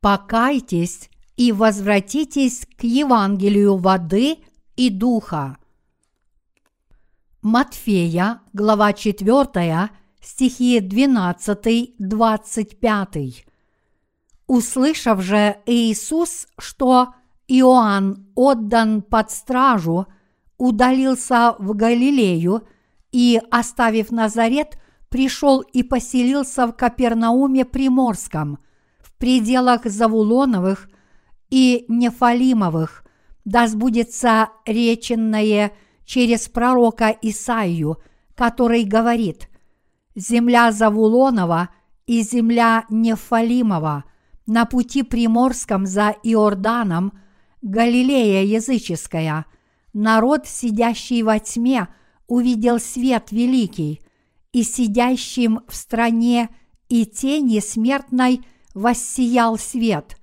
покайтесь и возвратитесь к Евангелию воды и духа. Матфея, глава 4, стихи 12-25. Услышав же Иисус, что Иоанн отдан под стражу, удалился в Галилею и, оставив Назарет, пришел и поселился в Капернауме Приморском, пределах Завулоновых и Нефалимовых, да сбудется реченное через пророка Исаию, который говорит «Земля Завулонова и земля Нефалимова на пути Приморском за Иорданом, Галилея языческая, народ, сидящий во тьме, увидел свет великий, и сидящим в стране и тени смертной воссиял свет.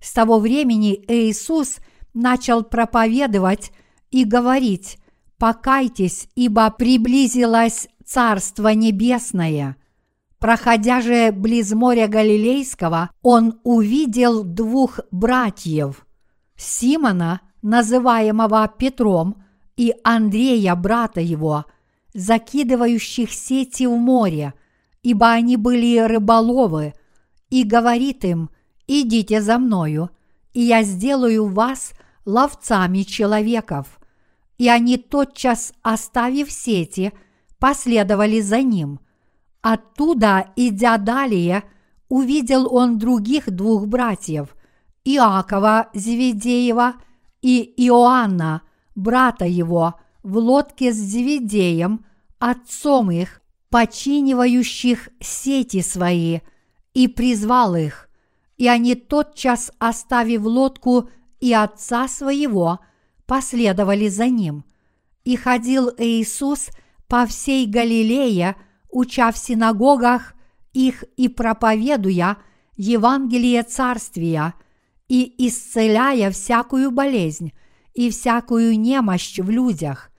С того времени Иисус начал проповедовать и говорить «Покайтесь, ибо приблизилось Царство Небесное». Проходя же близ моря Галилейского, он увидел двух братьев – Симона, называемого Петром, и Андрея, брата его, закидывающих сети в море, ибо они были рыболовы, и говорит им, идите за мною, и я сделаю вас ловцами человеков. И они тотчас, оставив сети, последовали за ним. Оттуда, идя далее, увидел он других двух братьев, Иакова Зеведеева и Иоанна, брата его, в лодке с Зеведеем, отцом их, починивающих сети свои, и призвал их. И они тотчас, оставив лодку и отца своего, последовали за ним. И ходил Иисус по всей Галилее, уча в синагогах их и проповедуя Евангелие Царствия, и исцеляя всякую болезнь и всякую немощь в людях,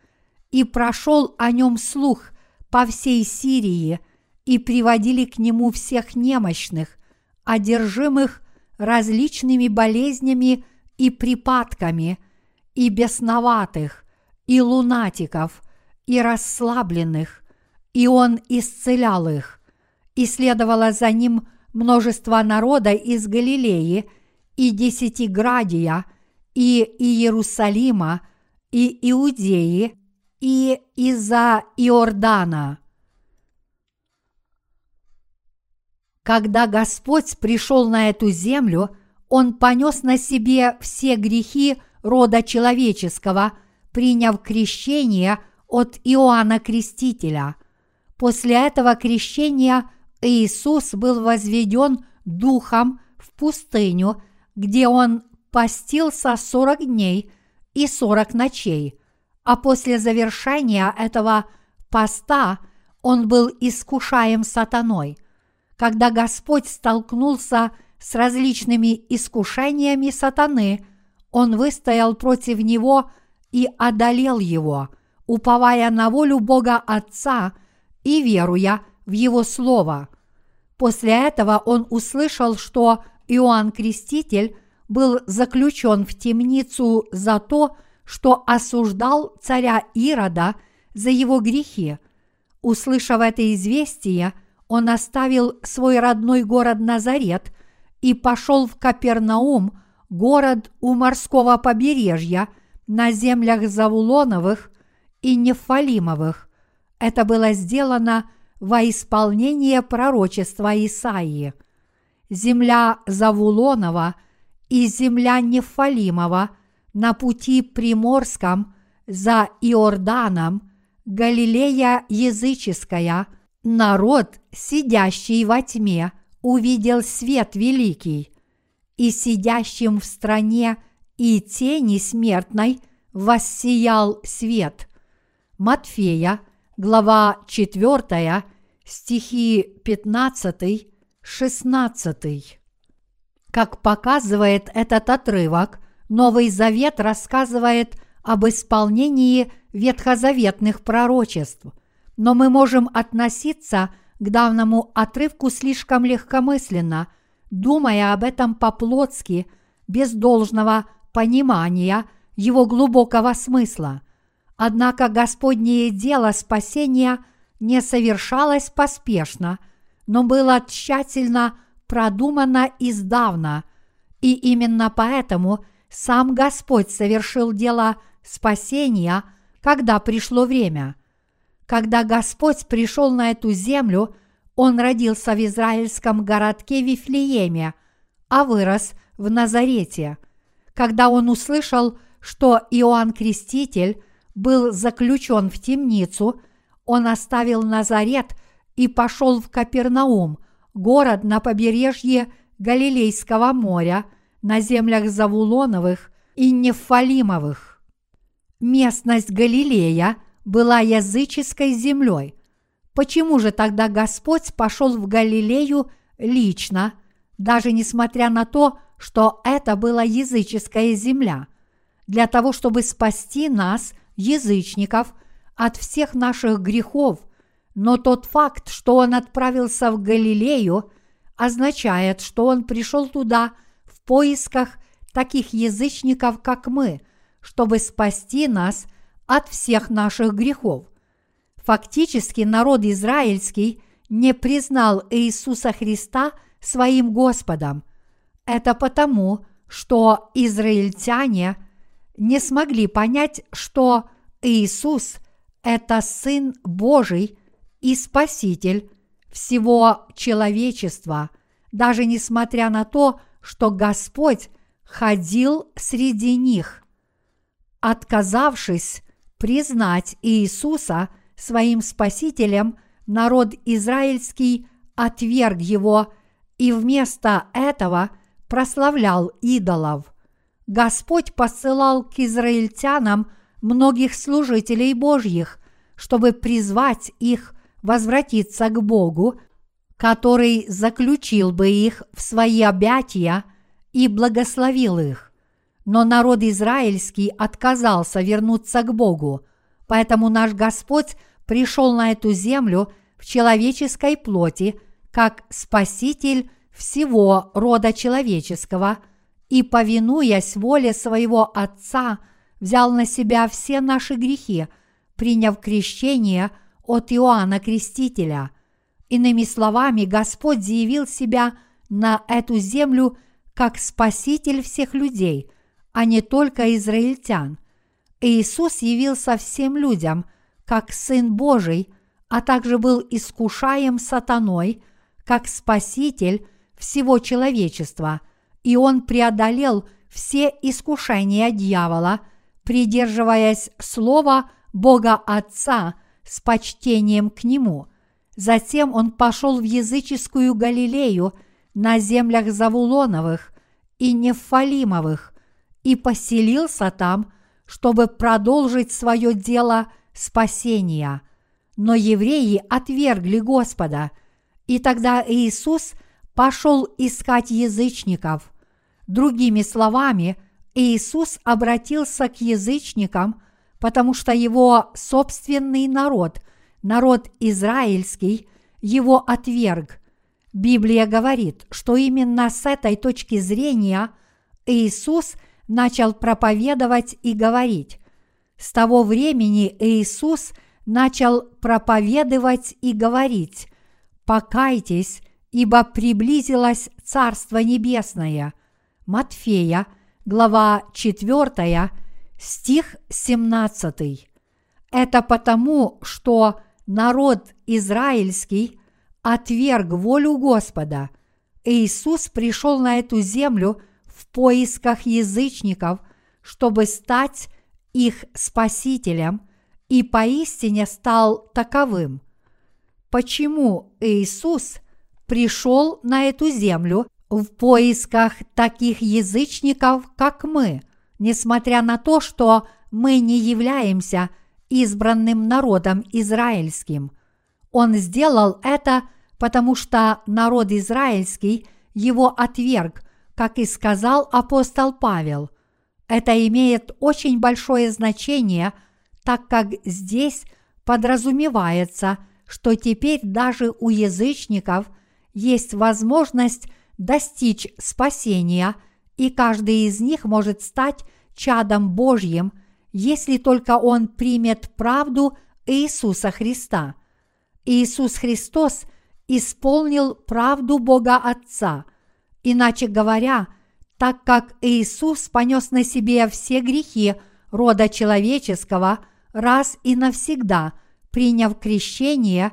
и прошел о нем слух по всей Сирии, и приводили к нему всех немощных, одержимых различными болезнями и припадками, и бесноватых, и лунатиков, и расслабленных, и он исцелял их. И следовало за ним множество народа из Галилеи и Десятиградия, и Иерусалима, и Иудеи, и из-за Иордана. Когда Господь пришел на эту землю, Он понес на себе все грехи рода человеческого, приняв крещение от Иоанна Крестителя. После этого крещения Иисус был возведен Духом в пустыню, где Он постился сорок дней и сорок ночей – а после завершения этого поста он был искушаем сатаной. Когда Господь столкнулся с различными искушениями сатаны, он выстоял против него и одолел его, уповая на волю Бога Отца и веруя в Его Слово. После этого он услышал, что Иоанн Креститель был заключен в темницу за то, что осуждал царя Ирода за его грехи. Услышав это известие, он оставил свой родной город Назарет и пошел в Капернаум, город у морского побережья, на землях Завулоновых и Нефалимовых. Это было сделано во исполнение пророчества Исаии. Земля Завулонова и земля Нефалимова – на пути Приморском за Иорданом, Галилея языческая, народ, сидящий во тьме, увидел свет великий, и сидящим в стране и тени смертной воссиял свет. Матфея, глава 4, стихи 15-16. Как показывает этот отрывок, Новый Завет рассказывает об исполнении ветхозаветных пророчеств, но мы можем относиться к данному отрывку слишком легкомысленно, думая об этом по-плотски, без должного понимания его глубокого смысла. Однако Господнее дело спасения не совершалось поспешно, но было тщательно продумано издавна, и именно поэтому сам Господь совершил дело спасения, когда пришло время. Когда Господь пришел на эту землю, Он родился в израильском городке Вифлееме, а вырос в Назарете. Когда Он услышал, что Иоанн Креститель был заключен в темницу, он оставил Назарет и пошел в Капернаум, город на побережье Галилейского моря, на землях Завулоновых и Нефалимовых. Местность Галилея была языческой землей. Почему же тогда Господь пошел в Галилею лично, даже несмотря на то, что это была языческая земля? Для того, чтобы спасти нас, язычников, от всех наших грехов, но тот факт, что он отправился в Галилею, означает, что он пришел туда в поисках таких язычников, как мы, чтобы спасти нас от всех наших грехов. Фактически народ израильский не признал Иисуса Христа своим Господом. Это потому, что израильтяне не смогли понять, что Иисус – это Сын Божий и Спаситель всего человечества, даже несмотря на то, что Господь ходил среди них. Отказавшись признать Иисуса своим Спасителем, народ израильский отверг его и вместо этого прославлял идолов. Господь посылал к израильтянам многих служителей Божьих, чтобы призвать их возвратиться к Богу, который заключил бы их в свои объятия и благословил их. Но народ израильский отказался вернуться к Богу, поэтому наш Господь пришел на эту землю в человеческой плоти как Спаситель всего рода человеческого и, повинуясь воле своего Отца, взял на себя все наши грехи, приняв крещение от Иоанна Крестителя. Иными словами, Господь заявил себя на эту землю как Спаситель всех людей, а не только израильтян. Иисус явился всем людям как Сын Божий, а также был искушаем сатаной, как Спаситель всего человечества, и Он преодолел все искушения дьявола, придерживаясь слова Бога Отца с почтением к Нему. Затем Он пошел в языческую Галилею – на землях Завулоновых и Нефалимовых и поселился там, чтобы продолжить свое дело спасения. Но евреи отвергли Господа, и тогда Иисус пошел искать язычников. Другими словами, Иисус обратился к язычникам, потому что его собственный народ, народ израильский, его отверг – Библия говорит, что именно с этой точки зрения Иисус начал проповедовать и говорить. С того времени Иисус начал проповедовать и говорить «Покайтесь, ибо приблизилось Царство Небесное». Матфея, глава 4, стих 17. Это потому, что народ израильский – отверг волю Господа. Иисус пришел на эту землю поисках язычников, чтобы стать их спасителем, и поистине стал таковым. Почему Иисус пришел на эту землю в поисках таких язычников, как мы, несмотря на то, что мы не являемся избранным народом израильским – он сделал это, потому что народ израильский его отверг, как и сказал апостол Павел. Это имеет очень большое значение, так как здесь подразумевается, что теперь даже у язычников есть возможность достичь спасения, и каждый из них может стать чадом Божьим, если только он примет правду Иисуса Христа. Иисус Христос исполнил правду Бога Отца. Иначе говоря, так как Иисус понес на себе все грехи рода человеческого раз и навсегда, приняв крещение,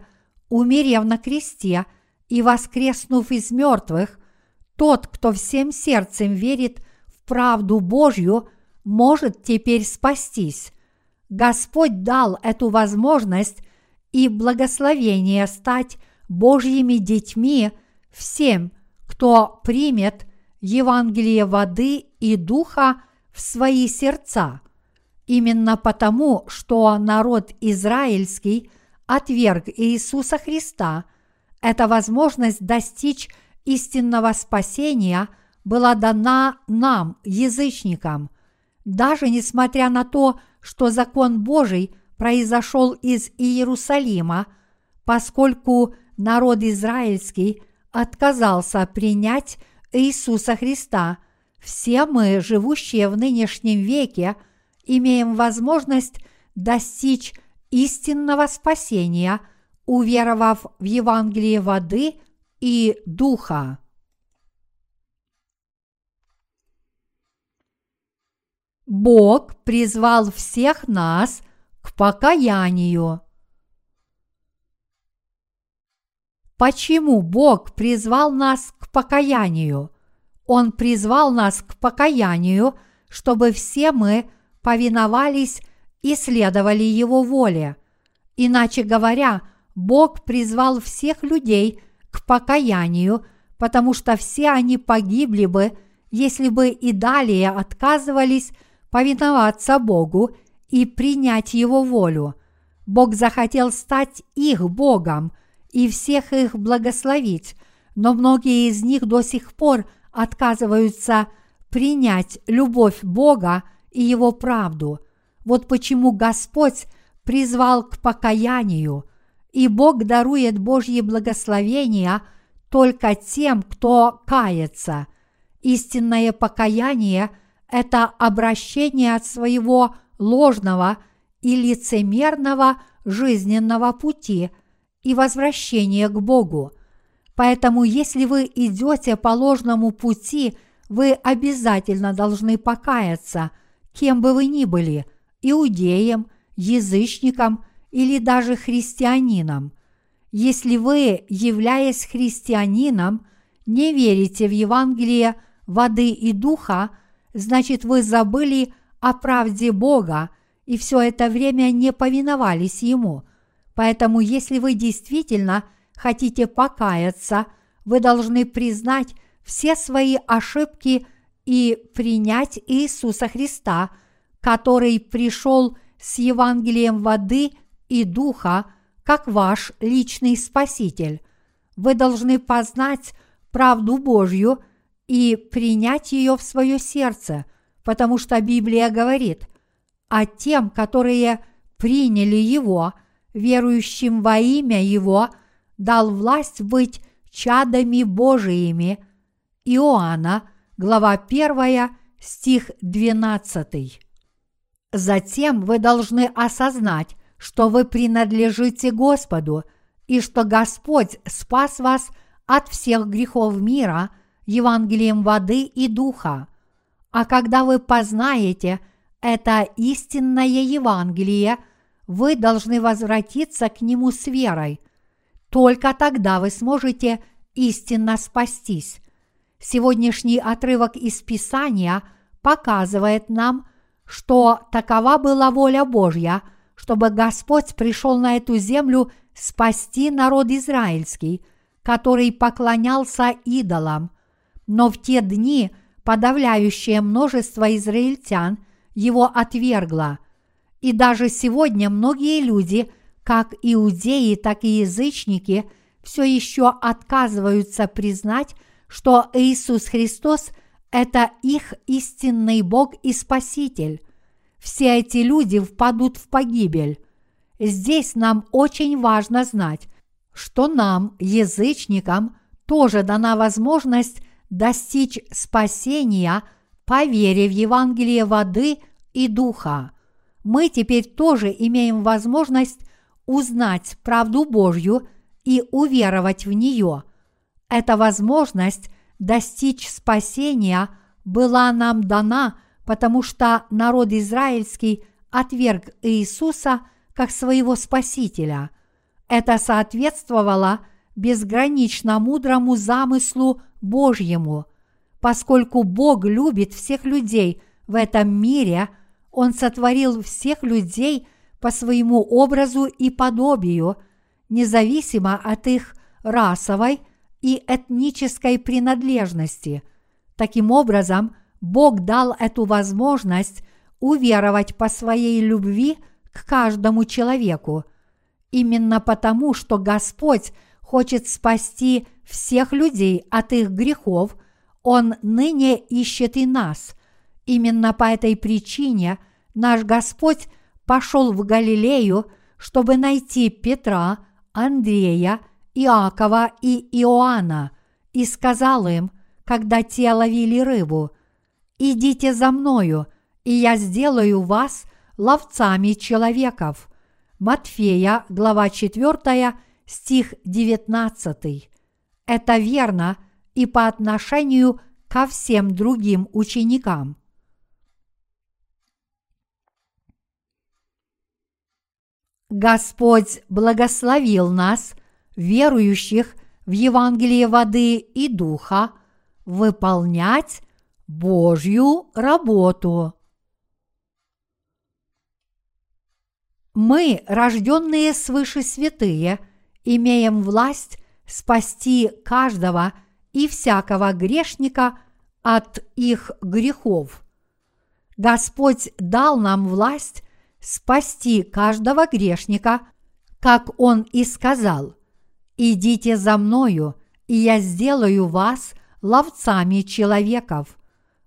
умерев на кресте и воскреснув из мертвых, тот, кто всем сердцем верит в правду Божью, может теперь спастись. Господь дал эту возможность и благословение стать Божьими детьми всем, кто примет Евангелие воды и духа в свои сердца. Именно потому, что народ израильский отверг Иисуса Христа, эта возможность достичь истинного спасения была дана нам, язычникам. Даже несмотря на то, что закон Божий произошел из Иерусалима, поскольку народ израильский отказался принять Иисуса Христа, все мы, живущие в нынешнем веке, имеем возможность достичь истинного спасения, уверовав в Евангелие воды и духа. Бог призвал всех нас к покаянию. Почему Бог призвал нас к покаянию? Он призвал нас к покаянию, чтобы все мы повиновались и следовали Его воле. Иначе говоря, Бог призвал всех людей к покаянию, потому что все они погибли бы, если бы и далее отказывались повиноваться Богу и принять Его волю. Бог захотел стать их Богом и всех их благословить, но многие из них до сих пор отказываются принять любовь Бога и Его правду. Вот почему Господь призвал к покаянию, и Бог дарует Божьи благословения только тем, кто кается. Истинное покаяние – это обращение от своего ложного и лицемерного жизненного пути и возвращение к Богу. Поэтому, если вы идете по ложному пути, вы обязательно должны покаяться, кем бы вы ни были – иудеем, язычником или даже христианином. Если вы, являясь христианином, не верите в Евангелие воды и духа, значит вы забыли о правде Бога и все это время не повиновались Ему. Поэтому, если вы действительно хотите покаяться, вы должны признать все свои ошибки и принять Иисуса Христа, который пришел с Евангелием воды и духа, как ваш личный Спаситель. Вы должны познать правду Божью и принять ее в свое сердце, потому что Библия говорит, а тем, которые приняли Его, верующим во имя Его, дал власть быть чадами Божиими. Иоанна, глава 1, стих 12. Затем вы должны осознать, что вы принадлежите Господу и что Господь спас вас от всех грехов мира – Евангелием воды и духа. А когда вы познаете это истинное Евангелие, вы должны возвратиться к нему с верой. Только тогда вы сможете истинно спастись. Сегодняшний отрывок из Писания показывает нам, что такова была воля Божья, чтобы Господь пришел на эту землю спасти народ израильский, который поклонялся идолам – но в те дни подавляющее множество израильтян его отвергло. И даже сегодня многие люди, как иудеи, так и язычники, все еще отказываются признать, что Иисус Христос – это их истинный Бог и Спаситель. Все эти люди впадут в погибель. Здесь нам очень важно знать, что нам, язычникам, тоже дана возможность достичь спасения по вере в Евангелие воды и духа. Мы теперь тоже имеем возможность узнать правду Божью и уверовать в нее. Эта возможность достичь спасения была нам дана, потому что народ израильский отверг Иисуса как своего Спасителя. Это соответствовало безгранично мудрому замыслу Божьему. Поскольку Бог любит всех людей в этом мире, Он сотворил всех людей по своему образу и подобию, независимо от их расовой и этнической принадлежности. Таким образом, Бог дал эту возможность уверовать по своей любви к каждому человеку. Именно потому, что Господь хочет спасти всех людей от их грехов, Он ныне ищет и нас. Именно по этой причине наш Господь пошел в Галилею, чтобы найти Петра, Андрея, Иакова и Иоанна, и сказал им, когда те ловили рыбу, «Идите за мною, и я сделаю вас ловцами человеков». Матфея, глава 4, стих 19. Это верно и по отношению ко всем другим ученикам. Господь благословил нас, верующих в Евангелие воды и духа, выполнять Божью работу. Мы, рожденные свыше святые, имеем власть спасти каждого и всякого грешника от их грехов. Господь дал нам власть спасти каждого грешника, как Он и сказал, «Идите за мною, и я сделаю вас ловцами человеков».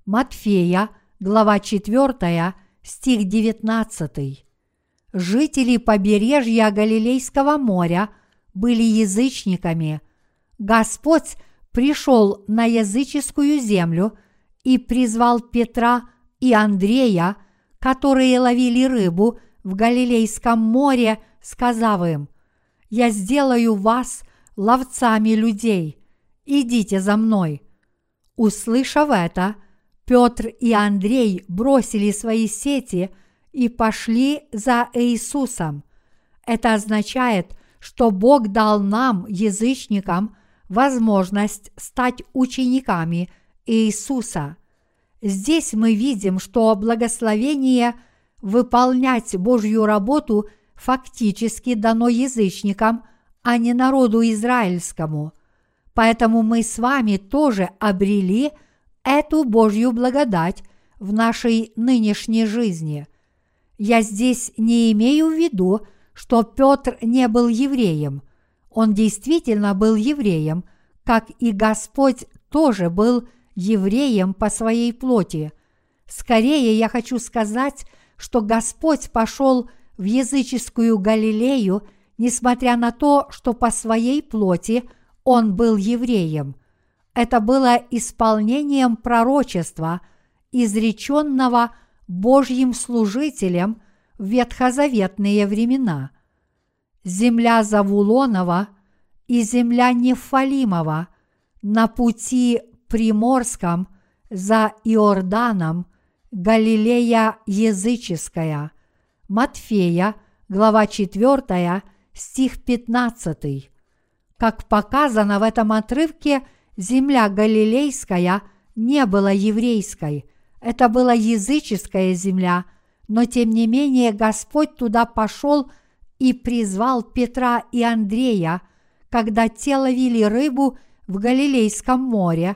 Матфея, глава 4, стих 19. Жители побережья Галилейского моря были язычниками. Господь пришел на языческую землю и призвал Петра и Андрея, которые ловили рыбу в Галилейском море, сказав им, «Я сделаю вас ловцами людей, идите за мной». Услышав это, Петр и Андрей бросили свои сети и пошли за Иисусом. Это означает, что Бог дал нам, язычникам, возможность стать учениками Иисуса. Здесь мы видим, что благословение выполнять Божью работу фактически дано язычникам, а не народу израильскому. Поэтому мы с вами тоже обрели – эту Божью благодать в нашей нынешней жизни. Я здесь не имею в виду, что Петр не был евреем. Он действительно был евреем, как и Господь тоже был евреем по своей плоти. Скорее я хочу сказать, что Господь пошел в языческую Галилею, несмотря на то, что по своей плоти он был евреем – это было исполнением пророчества, изреченного Божьим служителем в ветхозаветные времена. Земля Завулонова и земля Нефалимова на пути Приморском за Иорданом, Галилея языческая. Матфея, глава 4, стих 15. Как показано в этом отрывке – земля Галилейская не была еврейской, это была языческая земля, но тем не менее Господь туда пошел и призвал Петра и Андрея, когда те ловили рыбу в Галилейском море,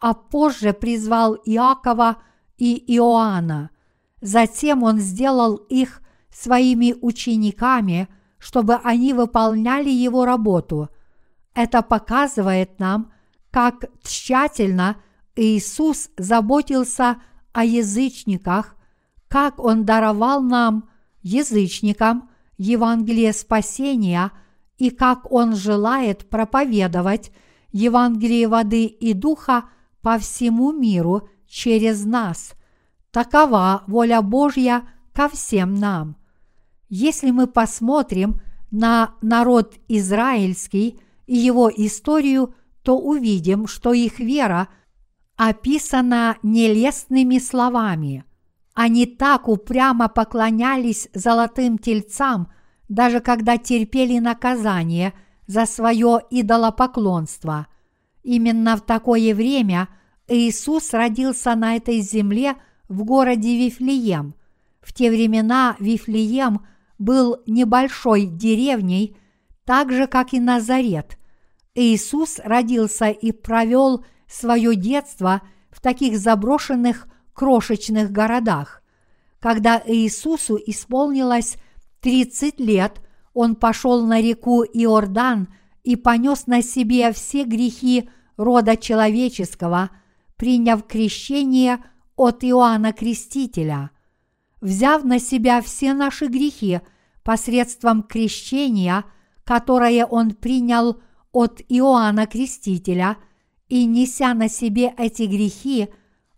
а позже призвал Иакова и Иоанна. Затем он сделал их своими учениками, чтобы они выполняли его работу. Это показывает нам, как тщательно Иисус заботился о язычниках, как Он даровал нам, язычникам, Евангелие спасения и как Он желает проповедовать Евангелие воды и духа по всему миру через нас. Такова воля Божья ко всем нам. Если мы посмотрим на народ израильский и его историю, то увидим, что их вера описана нелестными словами. Они так упрямо поклонялись золотым тельцам, даже когда терпели наказание за свое идолопоклонство. Именно в такое время Иисус родился на этой земле в городе Вифлеем. В те времена Вифлеем был небольшой деревней, так же, как и Назарет. Иисус родился и провел свое детство в таких заброшенных крошечных городах. Когда Иисусу исполнилось 30 лет, он пошел на реку Иордан и понес на себе все грехи рода человеческого, приняв крещение от Иоанна Крестителя. Взяв на себя все наши грехи посредством крещения, которое он принял от Иоанна Крестителя, и неся на себе эти грехи,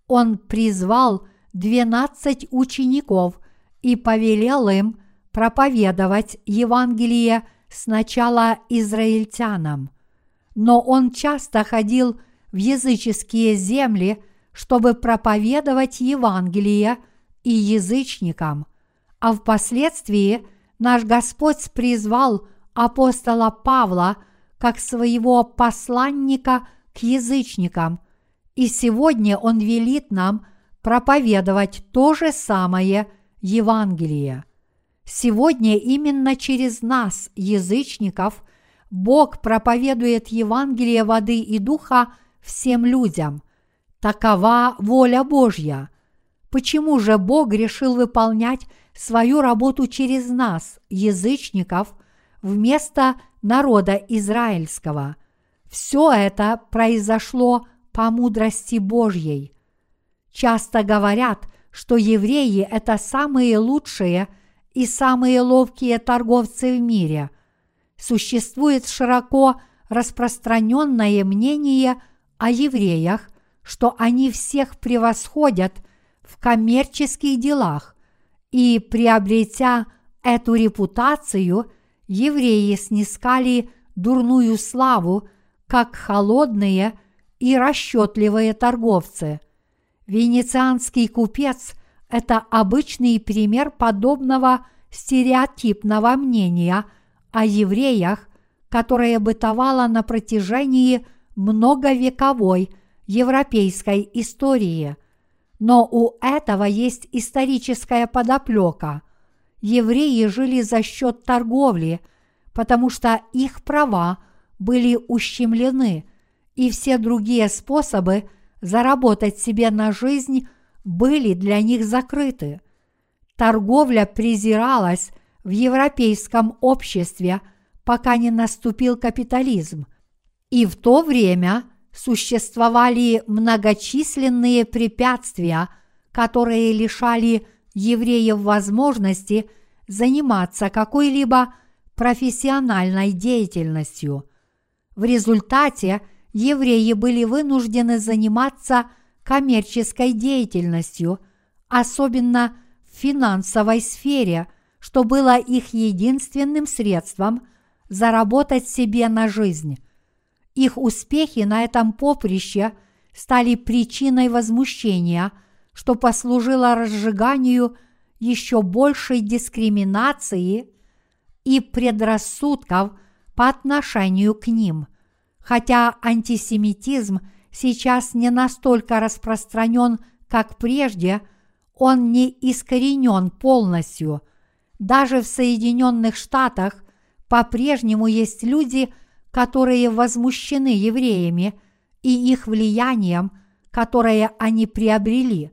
он призвал двенадцать учеников и повелел им проповедовать Евангелие сначала израильтянам. Но он часто ходил в языческие земли, чтобы проповедовать Евангелие и язычникам, а впоследствии наш Господь призвал апостола Павла как своего посланника к язычникам, и сегодня он велит нам проповедовать то же самое Евангелие. Сегодня именно через нас, язычников, Бог проповедует Евангелие воды и духа всем людям. Такова воля Божья. Почему же Бог решил выполнять свою работу через нас, язычников, вместо народа израильского? Все это произошло по мудрости Божьей. Часто говорят, что евреи – это самые лучшие и самые ловкие торговцы в мире. Существует широко распространенное мнение о евреях, что они всех превосходят в коммерческих делах, и, приобретя эту репутацию, евреи снискали дурную славу, как холодные и расчетливые торговцы. Венецианский купец – это обычный пример подобного стереотипного мнения о евреях, которое бытовало на протяжении многовековой европейской истории. Но у этого есть историческая подоплека. Евреи жили за счет торговли, потому что их права были ущемлены, и все другие способы заработать себе на жизнь были для них закрыты. Торговля презиралась в европейском обществе, пока не наступил капитализм. И в то время существовали многочисленные препятствия, которые лишали евреев возможности заниматься какой-либо профессиональной деятельностью. В результате евреи были вынуждены заниматься коммерческой деятельностью, особенно в финансовой сфере, что было их единственным средством заработать себе на жизнь. Их успехи на этом поприще стали причиной возмущения, что послужило разжиганию еще большей дискриминации и предрассудков по отношению к ним. Хотя антисемитизм сейчас не настолько распространен, как прежде, он не искоренен полностью. Даже в Соединенных Штатах по-прежнему есть люди, которые возмущены евреями и их влиянием, которое они приобрели.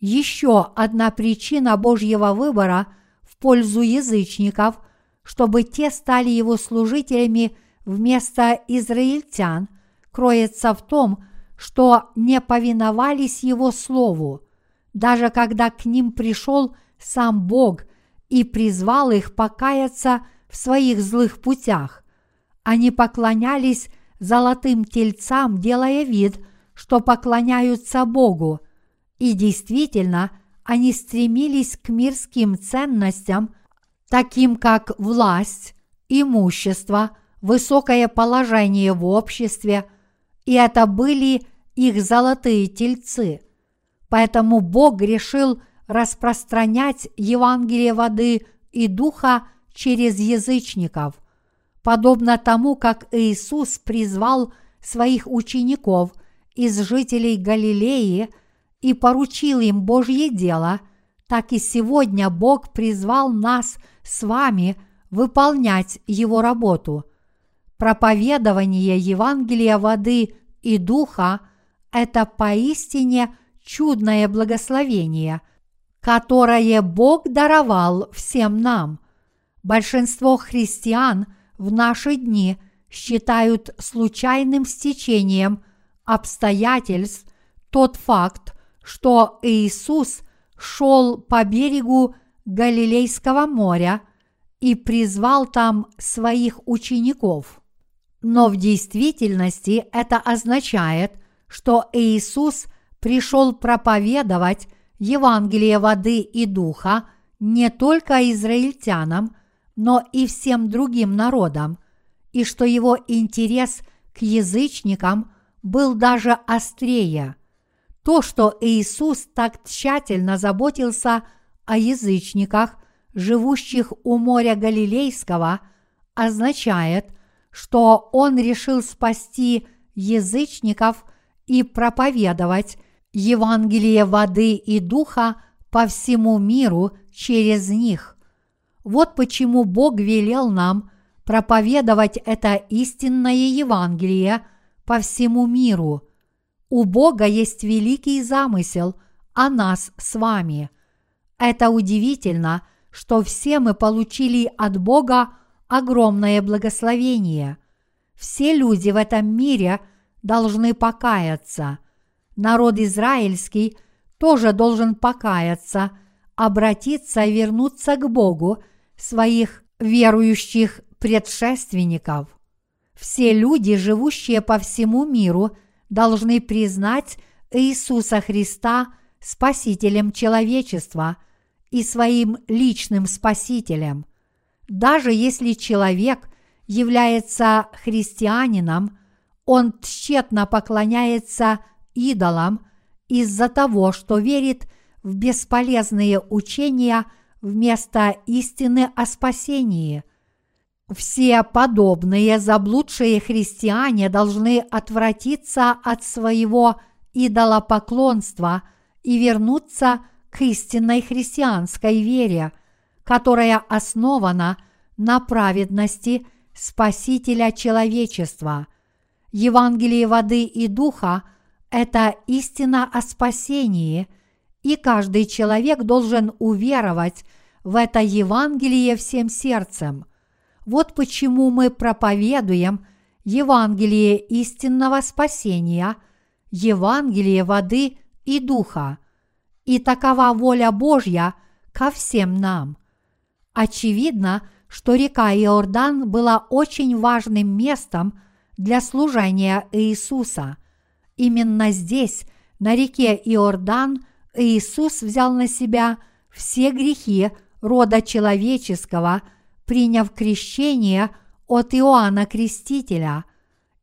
Еще одна причина Божьего выбора в пользу язычников – чтобы те стали его служителями вместо израильтян, кроется в том, что не повиновались его слову, даже когда к ним пришел сам Бог и призвал их покаяться в своих злых путях. Они поклонялись золотым тельцам, делая вид, что поклоняются Богу, и действительно они стремились к мирским ценностям, таким как власть, имущество, высокое положение в обществе, и это были их золотые тельцы. Поэтому Бог решил распространять Евангелие воды и духа через язычников, подобно тому, как Иисус призвал своих учеников из жителей Галилеи и поручил им Божье дело, так и сегодня Бог призвал нас с вами выполнять Его работу. Проповедование Евангелия воды и духа – это поистине чудное благословение, которое Бог даровал всем нам. Большинство христиан в наши дни считают случайным стечением обстоятельств тот факт, что Иисус шел по берегу Галилейского моря и призвал там своих учеников. Но в действительности это означает, что Иисус пришел проповедовать Евангелие воды и духа не только израильтянам, но и всем другим народам, и что его интерес к язычникам был даже острее. То, что Иисус так тщательно заботился о язычниках, живущих у моря Галилейского, означает, что Он решил спасти язычников и проповедовать Евангелие воды и духа по всему миру через них. Вот почему Бог велел нам проповедовать это истинное Евангелие по всему миру. У Бога есть великий замысел о нас с вами. Это удивительно, что все мы получили от Бога огромное благословение. Все люди в этом мире должны покаяться. Народ израильский тоже должен покаяться, обратиться и вернуться к Богу своих верующих предшественников. Все люди, живущие по всему миру, должны признать Иисуса Христа Спасителем человечества и своим личным Спасителем. Даже если человек является христианином, он тщетно поклоняется идолам из-за того, что верит в бесполезные учения вместо истины о спасении. Все подобные заблудшие христиане должны отвратиться от своего идолопоклонства и вернуться к истинной христианской вере – которая основана на праведности Спасителя человечества. Евангелие воды и духа – это истина о спасении, и каждый человек должен уверовать в это Евангелие всем сердцем. Вот почему мы проповедуем Евангелие истинного спасения, Евангелие воды и духа. И такова воля Божья ко всем нам – Очевидно, что река Иордан была очень важным местом для служения Иисуса. Именно здесь, на реке Иордан, Иисус взял на себя все грехи рода человеческого, приняв крещение от Иоанна Крестителя.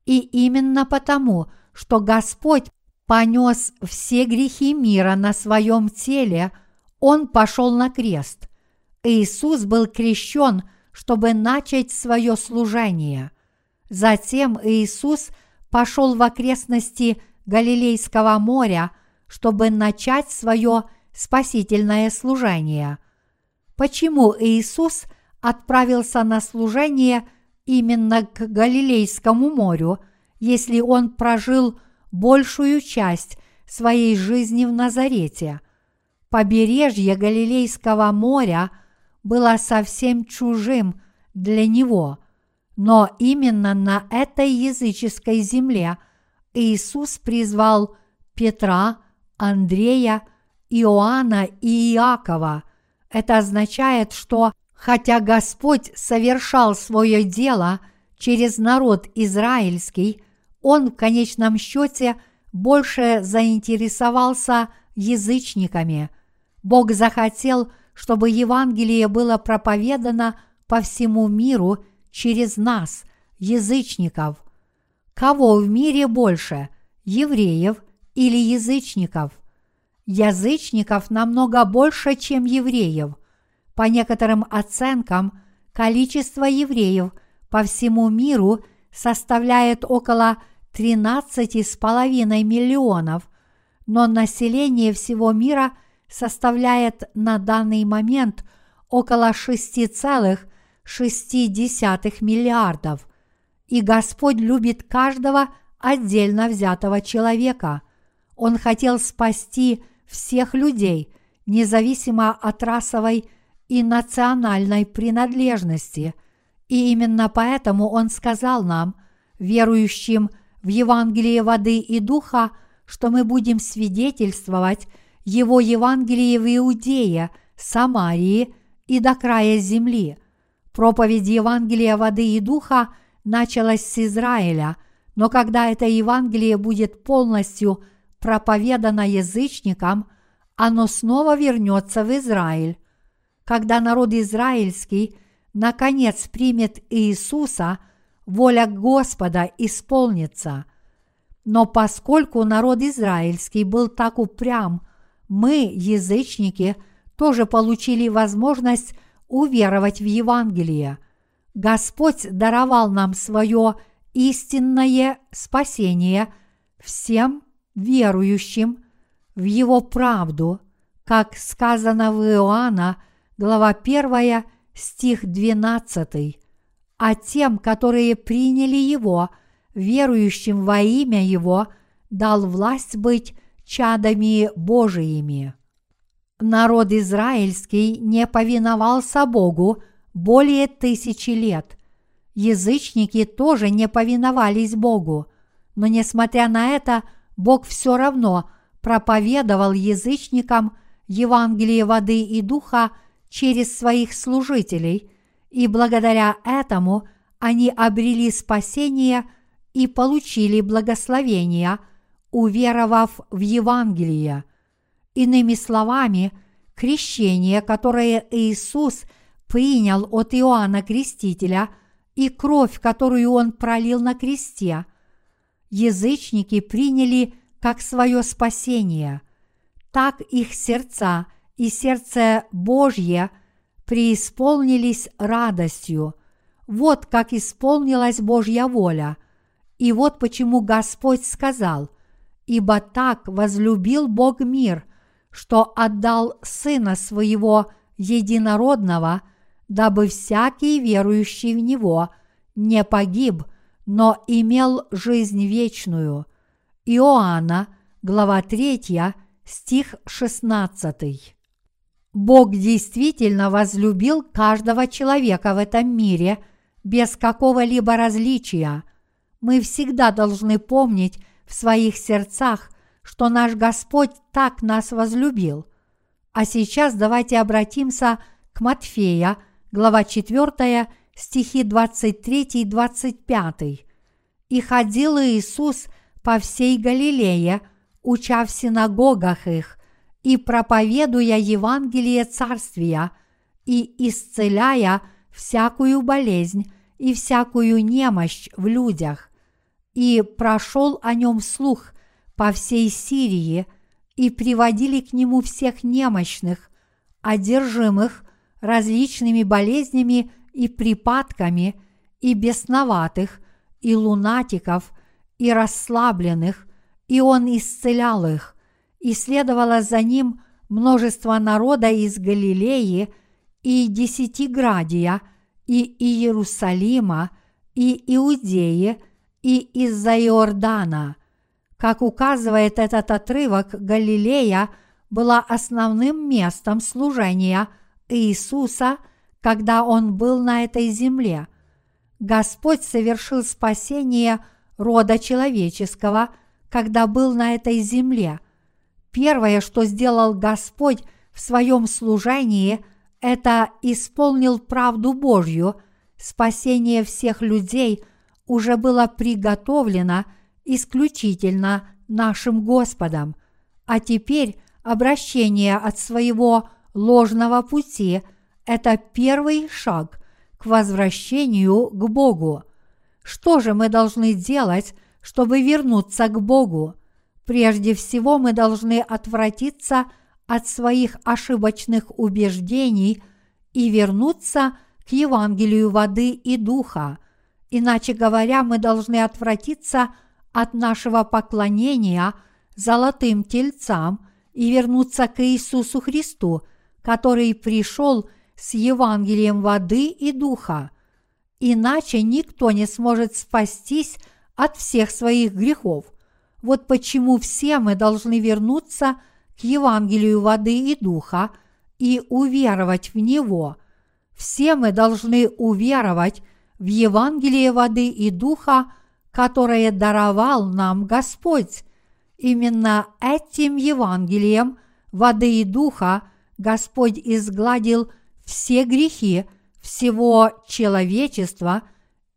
И именно потому, что Господь понес все грехи мира на своем теле, Он пошел на крест. Иисус был крещен, чтобы начать свое служение. Затем Иисус пошел в окрестности Галилейского моря, чтобы начать свое спасительное служение. Почему Иисус отправился на служение именно к Галилейскому морю, если он прожил большую часть своей жизни в Назарете? Побережье Галилейского моря – было совсем чужим для него, но именно на этой языческой земле Иисус призвал Петра, Андрея, Иоанна и Иакова. Это означает, что хотя Господь совершал свое дело через народ израильский, Он в конечном счете больше заинтересовался язычниками. Бог захотел, чтобы Евангелие было проповедано по всему миру через нас, язычников. Кого в мире больше, евреев или язычников? Язычников намного больше, чем евреев. По некоторым оценкам, количество евреев по всему миру составляет около 13,5 миллионов, но население всего мира составляет на данный момент около 6,6 миллиардов. И Господь любит каждого отдельно взятого человека. Он хотел спасти всех людей, независимо от расовой и национальной принадлежности. И именно поэтому Он сказал нам, верующим в Евангелие воды и духа, что мы будем свидетельствовать Его Евангелие в Иудее, Самарии и до края земли. Проповедь Евангелия воды и духа началась с Израиля, но когда это Евангелие будет полностью проповедано язычникам, оно снова вернется в Израиль. Когда народ израильский наконец примет Иисуса – воля Господа исполнится. Но поскольку народ израильский был так упрям, мы, язычники, тоже получили возможность уверовать в Евангелие. Господь даровал нам свое истинное спасение всем верующим в Его правду, как сказано в Иоанна, глава 1, стих 12 а тем, которые приняли Его, верующим во имя Его, дал власть быть чадами Божиими. Народ израильский не повиновался Богу более тысячи лет. Язычники тоже не повиновались Богу, но несмотря на это, Бог все равно проповедовал язычникам Евангелие воды и духа через своих служителей – и благодаря этому они обрели спасение и получили благословение, уверовав в Евангелие. Иными словами, крещение, которое Иисус принял от Иоанна Крестителя и кровь, которую он пролил на кресте, язычники приняли как свое спасение. Так их сердца и сердце Божье – преисполнились радостью. Вот как исполнилась Божья воля. И вот почему Господь сказал, «Ибо так возлюбил Бог мир, что отдал Сына Своего Единородного, дабы всякий верующий в Него не погиб, но имел жизнь вечную». Иоанна, глава 3, стих 16. Бог действительно возлюбил каждого человека в этом мире без какого-либо различия. Мы всегда должны помнить в своих сердцах, что наш Господь так нас возлюбил. А сейчас давайте обратимся к Матфея, глава 4, стихи 23 и 25. «И ходил Иисус по всей Галилее, уча в синагогах их, и проповедуя Евангелие Царствия и исцеляя всякую болезнь и всякую немощь в людях, и прошел о нем слух по всей Сирии, и приводили к нему всех немощных, одержимых различными болезнями и припадками, и бесноватых, и лунатиков, и расслабленных, и он исцелял их – и следовало за ним множество народа из Галилеи и Десятиградия, и Иерусалима, и Иудеи, и из-за Иордана. Как указывает этот отрывок, Галилея была основным местом служения Иисуса, когда он был на этой земле. Господь совершил спасение рода человеческого, когда был на этой земле – Первое, что сделал Господь в своем служении, это исполнил правду Божью, спасение всех людей уже было приготовлено исключительно нашим Господом. А теперь обращение от своего ложного пути – это первый шаг к возвращению к Богу. Что же мы должны делать, чтобы вернуться к Богу? Прежде всего мы должны отвратиться от своих ошибочных убеждений и вернуться к Евангелию воды и духа. Иначе говоря, мы должны отвратиться от нашего поклонения золотым тельцам и вернуться к Иисусу Христу, который пришел с Евангелием воды и духа. Иначе никто не сможет спастись от всех своих грехов. Вот почему все мы должны вернуться к Евангелию воды и духа и уверовать в него. Все мы должны уверовать в Евангелие воды и духа, которое даровал нам Господь. Именно этим Евангелием воды и духа Господь изгладил все грехи всего человечества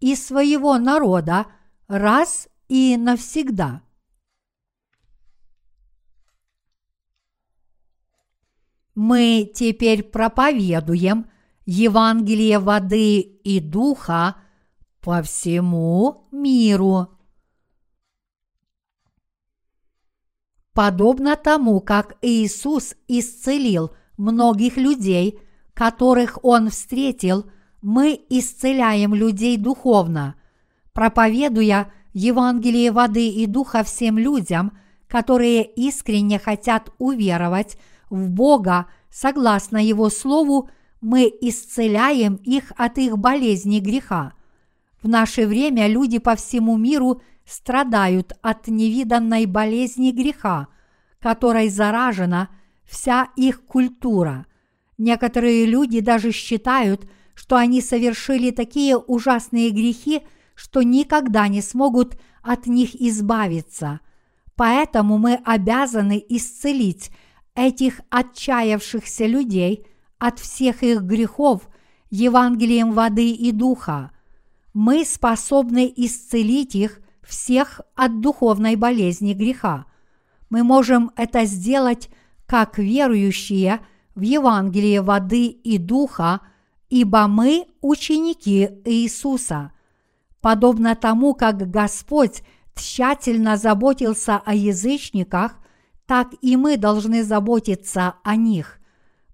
и своего народа раз и навсегда. Мы теперь проповедуем Евангелие воды и духа по всему миру. Подобно тому, как Иисус исцелил многих людей, которых Он встретил, мы исцеляем людей духовно, проповедуя Евангелие воды и духа всем людям, которые искренне хотят уверовать в Бога согласно Его Слову, мы исцеляем их от их болезни греха. В наше время люди по всему миру страдают от невиданной болезни греха, которой заражена вся их культура. Некоторые люди даже считают, что они совершили такие ужасные грехи, что никогда не смогут от них избавиться. Поэтому мы обязаны исцелить этих отчаявшихся людей от всех их грехов Евангелием воды и духа. Мы способны исцелить их всех от духовной болезни греха. Мы можем это сделать как верующие в Евангелие воды и духа, ибо мы ученики Иисуса. Подобно тому, как Господь тщательно заботился о язычниках, так и мы должны заботиться о них.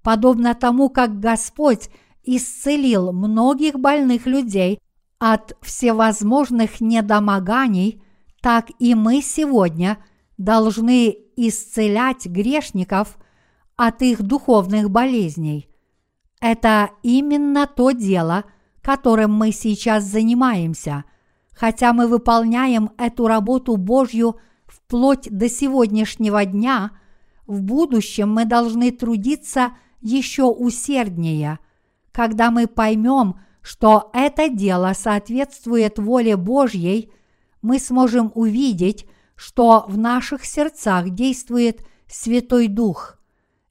Подобно тому, как Господь исцелил многих больных людей от всевозможных недомоганий, так и мы сегодня должны исцелять грешников от их духовных болезней. Это именно то дело, которым мы сейчас занимаемся. Хотя мы выполняем эту работу Божью – вплоть до сегодняшнего дня, в будущем мы должны трудиться еще усерднее, когда мы поймем, что это дело соответствует воле Божьей, мы сможем увидеть, что в наших сердцах действует Святой Дух.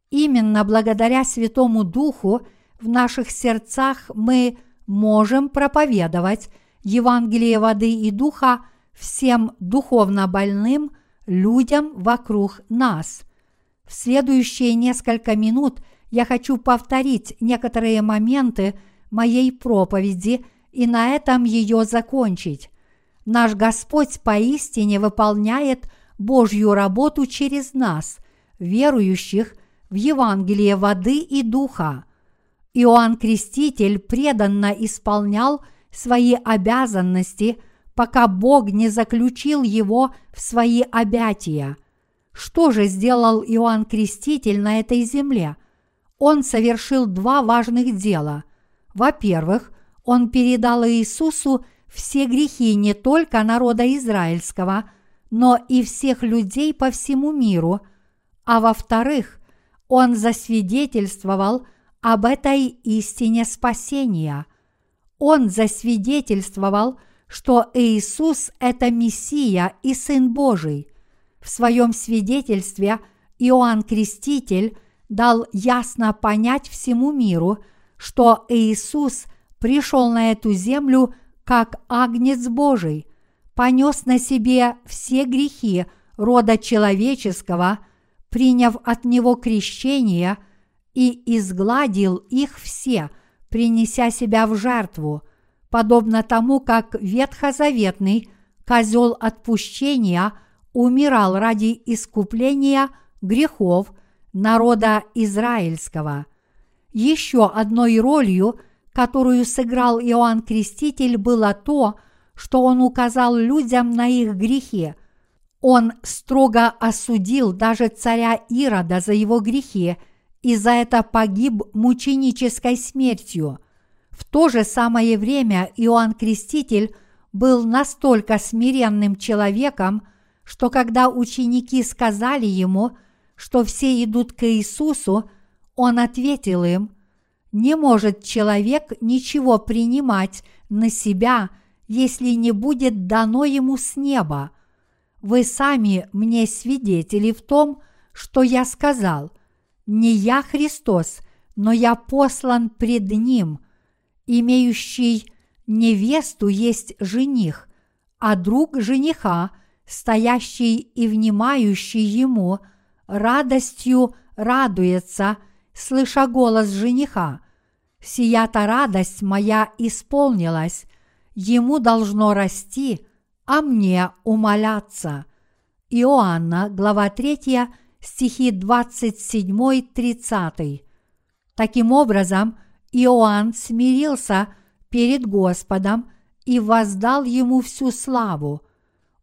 Именно благодаря Святому Духу в наших сердцах мы можем проповедовать Евангелие воды и духа всем духовно больным людям вокруг нас. В следующие несколько минут я хочу повторить некоторые моменты моей проповеди и на этом ее закончить. Наш Господь поистине выполняет Божью работу через нас, верующих в Евангелие воды и духа. Иоанн Креститель преданно исполнял свои обязанности – пока Бог не заключил его в свои обятия. Что же сделал Иоанн Креститель на этой земле? Он совершил два важных дела. Во-первых, он передал Иисусу все грехи не только народа израильского, но и всех людей по всему миру, а во-вторых, он засвидетельствовал об этой истине спасения. Он засвидетельствовал, что Иисус – это Мессия и Сын Божий. В своем свидетельстве Иоанн Креститель дал ясно понять всему миру, что Иисус пришел на эту землю как Агнец Божий, понес на себе все грехи рода человеческого, приняв от него крещение и изгладил их все, принеся себя в жертву, подобно тому, как ветхозаветный козел отпущения умирал ради искупления грехов народа израильского. Еще одной ролью, которую сыграл Иоанн Креститель, было то, что он указал людям на их грехи. Он строго осудил даже царя Ирода за его грехи и за это погиб мученической смертью. В то же самое время Иоанн Креститель был настолько смиренным человеком, что когда ученики сказали ему, что все идут к Иисусу, он ответил им, «Не может человек ничего принимать на себя, если не будет дано ему с неба. Вы сами мне свидетели в том, что я сказал, не я Христос, но я послан пред Ним, имеющий невесту есть жених, а друг жениха, стоящий и внимающий ему, радостью радуется, слыша голос жениха. Сия-то радость моя исполнилась, ему должно расти, а мне умоляться. Иоанна, глава 3, стихи 27-30. Таким образом, Иоанн смирился перед Господом и воздал ему всю славу.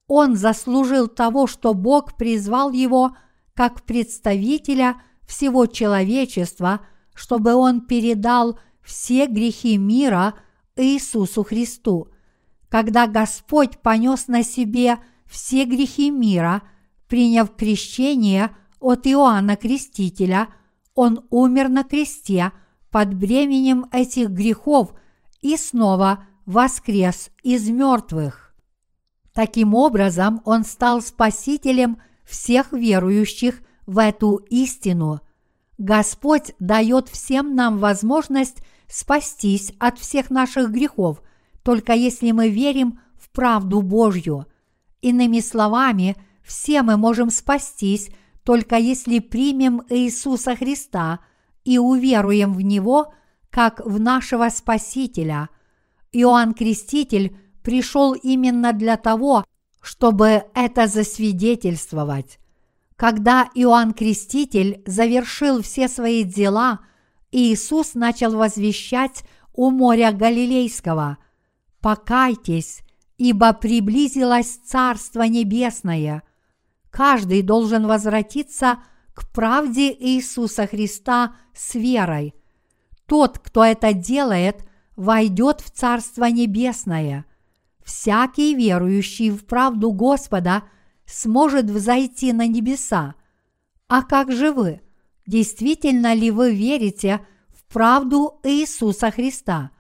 Он заслужил того, что Бог призвал его как представителя всего человечества, чтобы он передал все грехи мира – Иисусу Христу. Когда Господь понес на себе все грехи мира, приняв крещение от Иоанна Крестителя, Он умер на кресте под бременем этих грехов и снова воскрес из мертвых. Таким образом, Он стал спасителем всех верующих в эту истину. Господь дает всем нам возможность спастись от всех наших грехов, только если мы верим в правду Божью. Иными словами, все мы можем спастись, только если примем Иисуса Христа и уверуем в Него как в нашего Спасителя. Иоанн Креститель пришел именно для того, чтобы это засвидетельствовать. Когда Иоанн Креститель завершил все свои дела – Иисус начал возвещать у моря Галилейского «Покайтесь, ибо приблизилось Царство Небесное». Каждый должен возвратиться к правде Иисуса Христа с верой. Тот, кто это делает, войдет в Царство Небесное. Всякий верующий в правду Господа сможет взойти на небеса. А как же вы? Действительно ли вы верите в правду Иисуса Христа?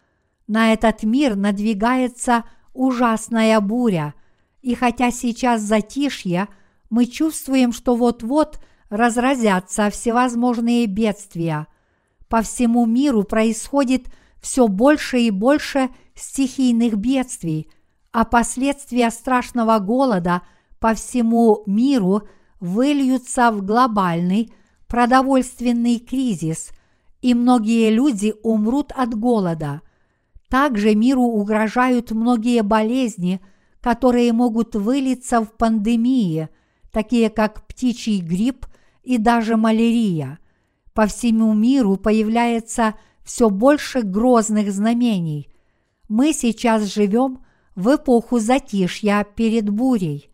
На этот мир надвигается ужасная буря, и хотя сейчас затишье, мы чувствуем, что вот-вот разразятся всевозможные бедствия. По всему миру происходит все больше и больше стихийных бедствий, а последствия страшного голода по всему миру выльются в глобальный – продовольственный кризис, и многие люди умрут от голода. Также миру угрожают многие болезни, которые могут вылиться в пандемии, такие как птичий грипп и даже малярия. По всему миру появляется все больше грозных знамений. Мы сейчас живем в эпоху затишья перед бурей.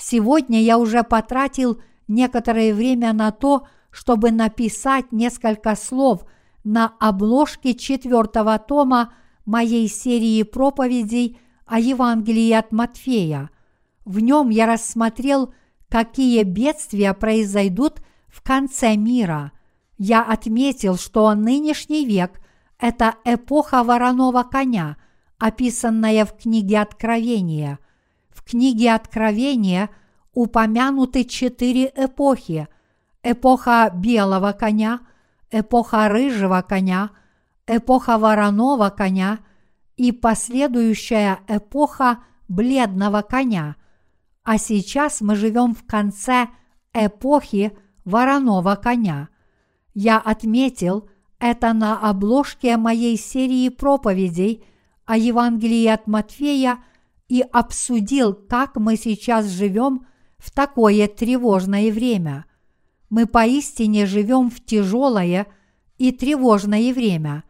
Сегодня я уже потратил некоторое время на то, чтобы написать несколько слов на обложке четвертого тома моей серии проповедей о Евангелии от Матфея. В нем я рассмотрел, какие бедствия произойдут в конце мира. Я отметил, что нынешний век – это эпоха вороного коня, описанная в книге Откровения. Книге Откровения упомянуты четыре эпохи – эпоха белого коня, эпоха рыжего коня, эпоха вороного коня и последующая эпоха бледного коня. а сейчас мы живем в конце эпохи вороного коня. Я отметил это на обложке моей серии проповедей о Евангелии от Матфея и обсудил, как мы сейчас живем в такое тревожное время. Мы поистине живем в тяжелое и тревожное время,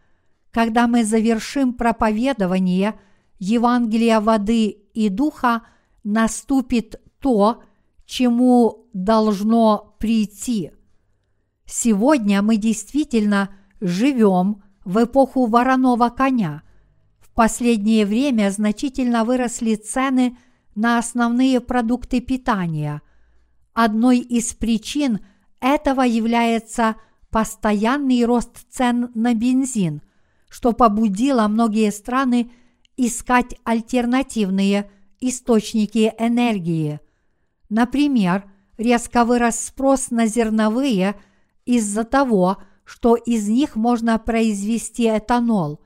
когда мы завершим проповедование Евангелия воды и духа, наступит то, чему должно прийти. Сегодня мы действительно живем в эпоху вороного коня. Последнее время значительно выросли цены на основные продукты питания. Одной из причин этого является постоянный рост цен на бензин, что побудило многие страны искать альтернативные источники энергии. Например, резко вырос спрос на зерновые из-за того, что из них можно произвести этанол.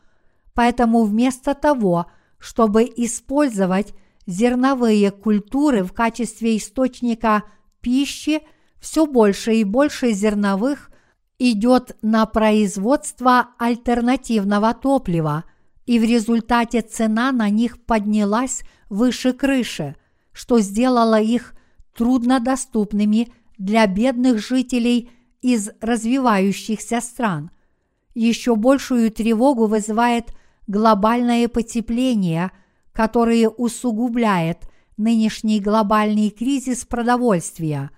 Поэтому вместо того, чтобы использовать зерновые культуры в качестве источника пищи, все больше и больше зерновых идет на производство альтернативного топлива, и в результате цена на них поднялась выше крыши, что сделало их труднодоступными для бедных жителей из развивающихся стран. Еще большую тревогу вызывает глобальное потепление, которое усугубляет нынешний глобальный кризис продовольствия.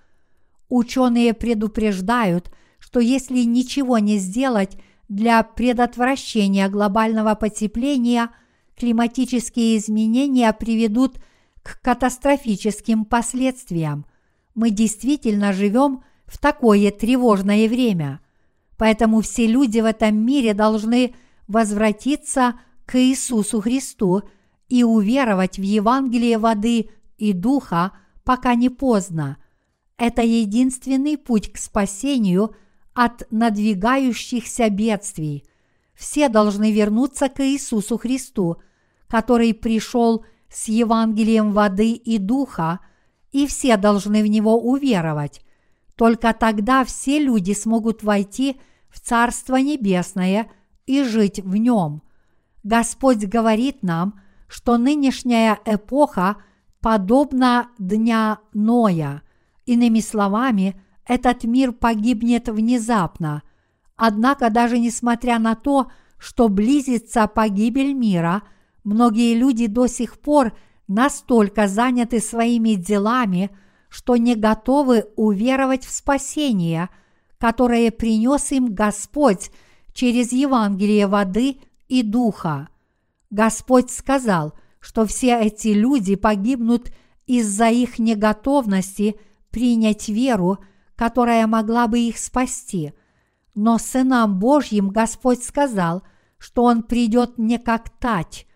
Ученые предупреждают, что если ничего не сделать для предотвращения глобального потепления, климатические изменения приведут к катастрофическим последствиям. Мы действительно живем в такое тревожное время. Поэтому все люди в этом мире должны возвратиться к Иисусу Христу и уверовать в Евангелие воды и духа, пока не поздно. Это единственный путь к спасению от надвигающихся бедствий. Все должны вернуться к Иисусу Христу, который пришел с Евангелием воды и духа, и все должны в него уверовать. Только тогда все люди смогут войти в Царство Небесное и жить в нем. Господь говорит нам, что нынешняя эпоха подобна дня Ноя. Иными словами, этот мир погибнет внезапно. Однако даже несмотря на то, что близится погибель мира, многие люди до сих пор настолько заняты своими делами – что не готовы уверовать в спасение, которое принес им Господь через Евангелие воды и духа. Господь сказал, что все эти люди погибнут из-за их неготовности принять веру, которая могла бы их спасти. Но сынам Божьим Господь сказал, что Он придет не как тать.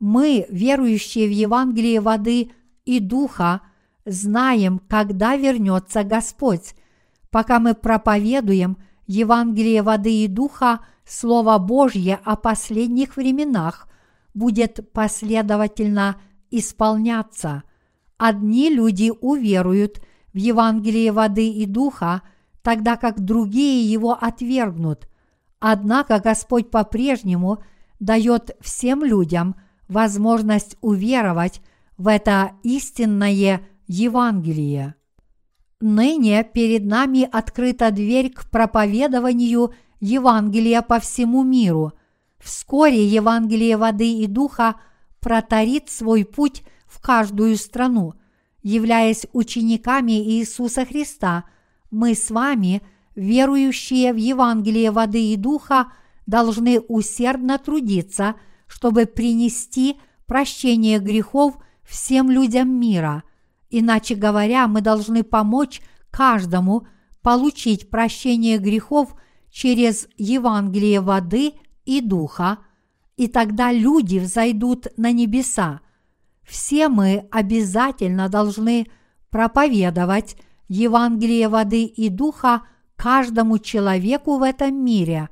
Мы, верующие в Евангелие воды и духа, знаем, когда вернется Господь. Пока мы проповедуем Евангелие воды и духа, Слово Божье о последних временах будет последовательно исполняться. Одни люди уверуют в Евангелие воды и духа, тогда как другие его отвергнут. Однако Господь по-прежнему дает всем людям возможность уверовать в это истинное Евангелие. Ныне перед нами открыта дверь к проповедованию Евангелия по всему миру. Вскоре Евангелие воды и духа протарит свой путь в каждую страну. Являясь учениками Иисуса Христа, мы с вами, верующие в Евангелие воды и духа, должны усердно трудиться, чтобы принести прощение грехов всем людям мира – Иначе говоря, мы должны помочь каждому получить прощение грехов через Евангелие воды и духа, и тогда люди взойдут на небеса. Все мы обязательно должны проповедовать Евангелие воды и духа каждому человеку в этом мире.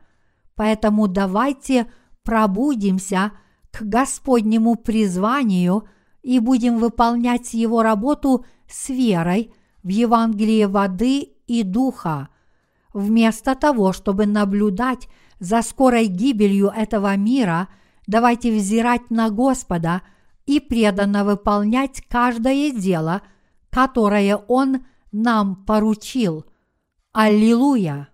Поэтому давайте пробудимся к Господнему призванию – и будем выполнять Его работу с верой в Евангелие воды и духа, вместо того, чтобы наблюдать за скорой гибелью этого мира, давайте взирать на Господа и преданно выполнять каждое дело, которое Он нам поручил. Аллилуйя!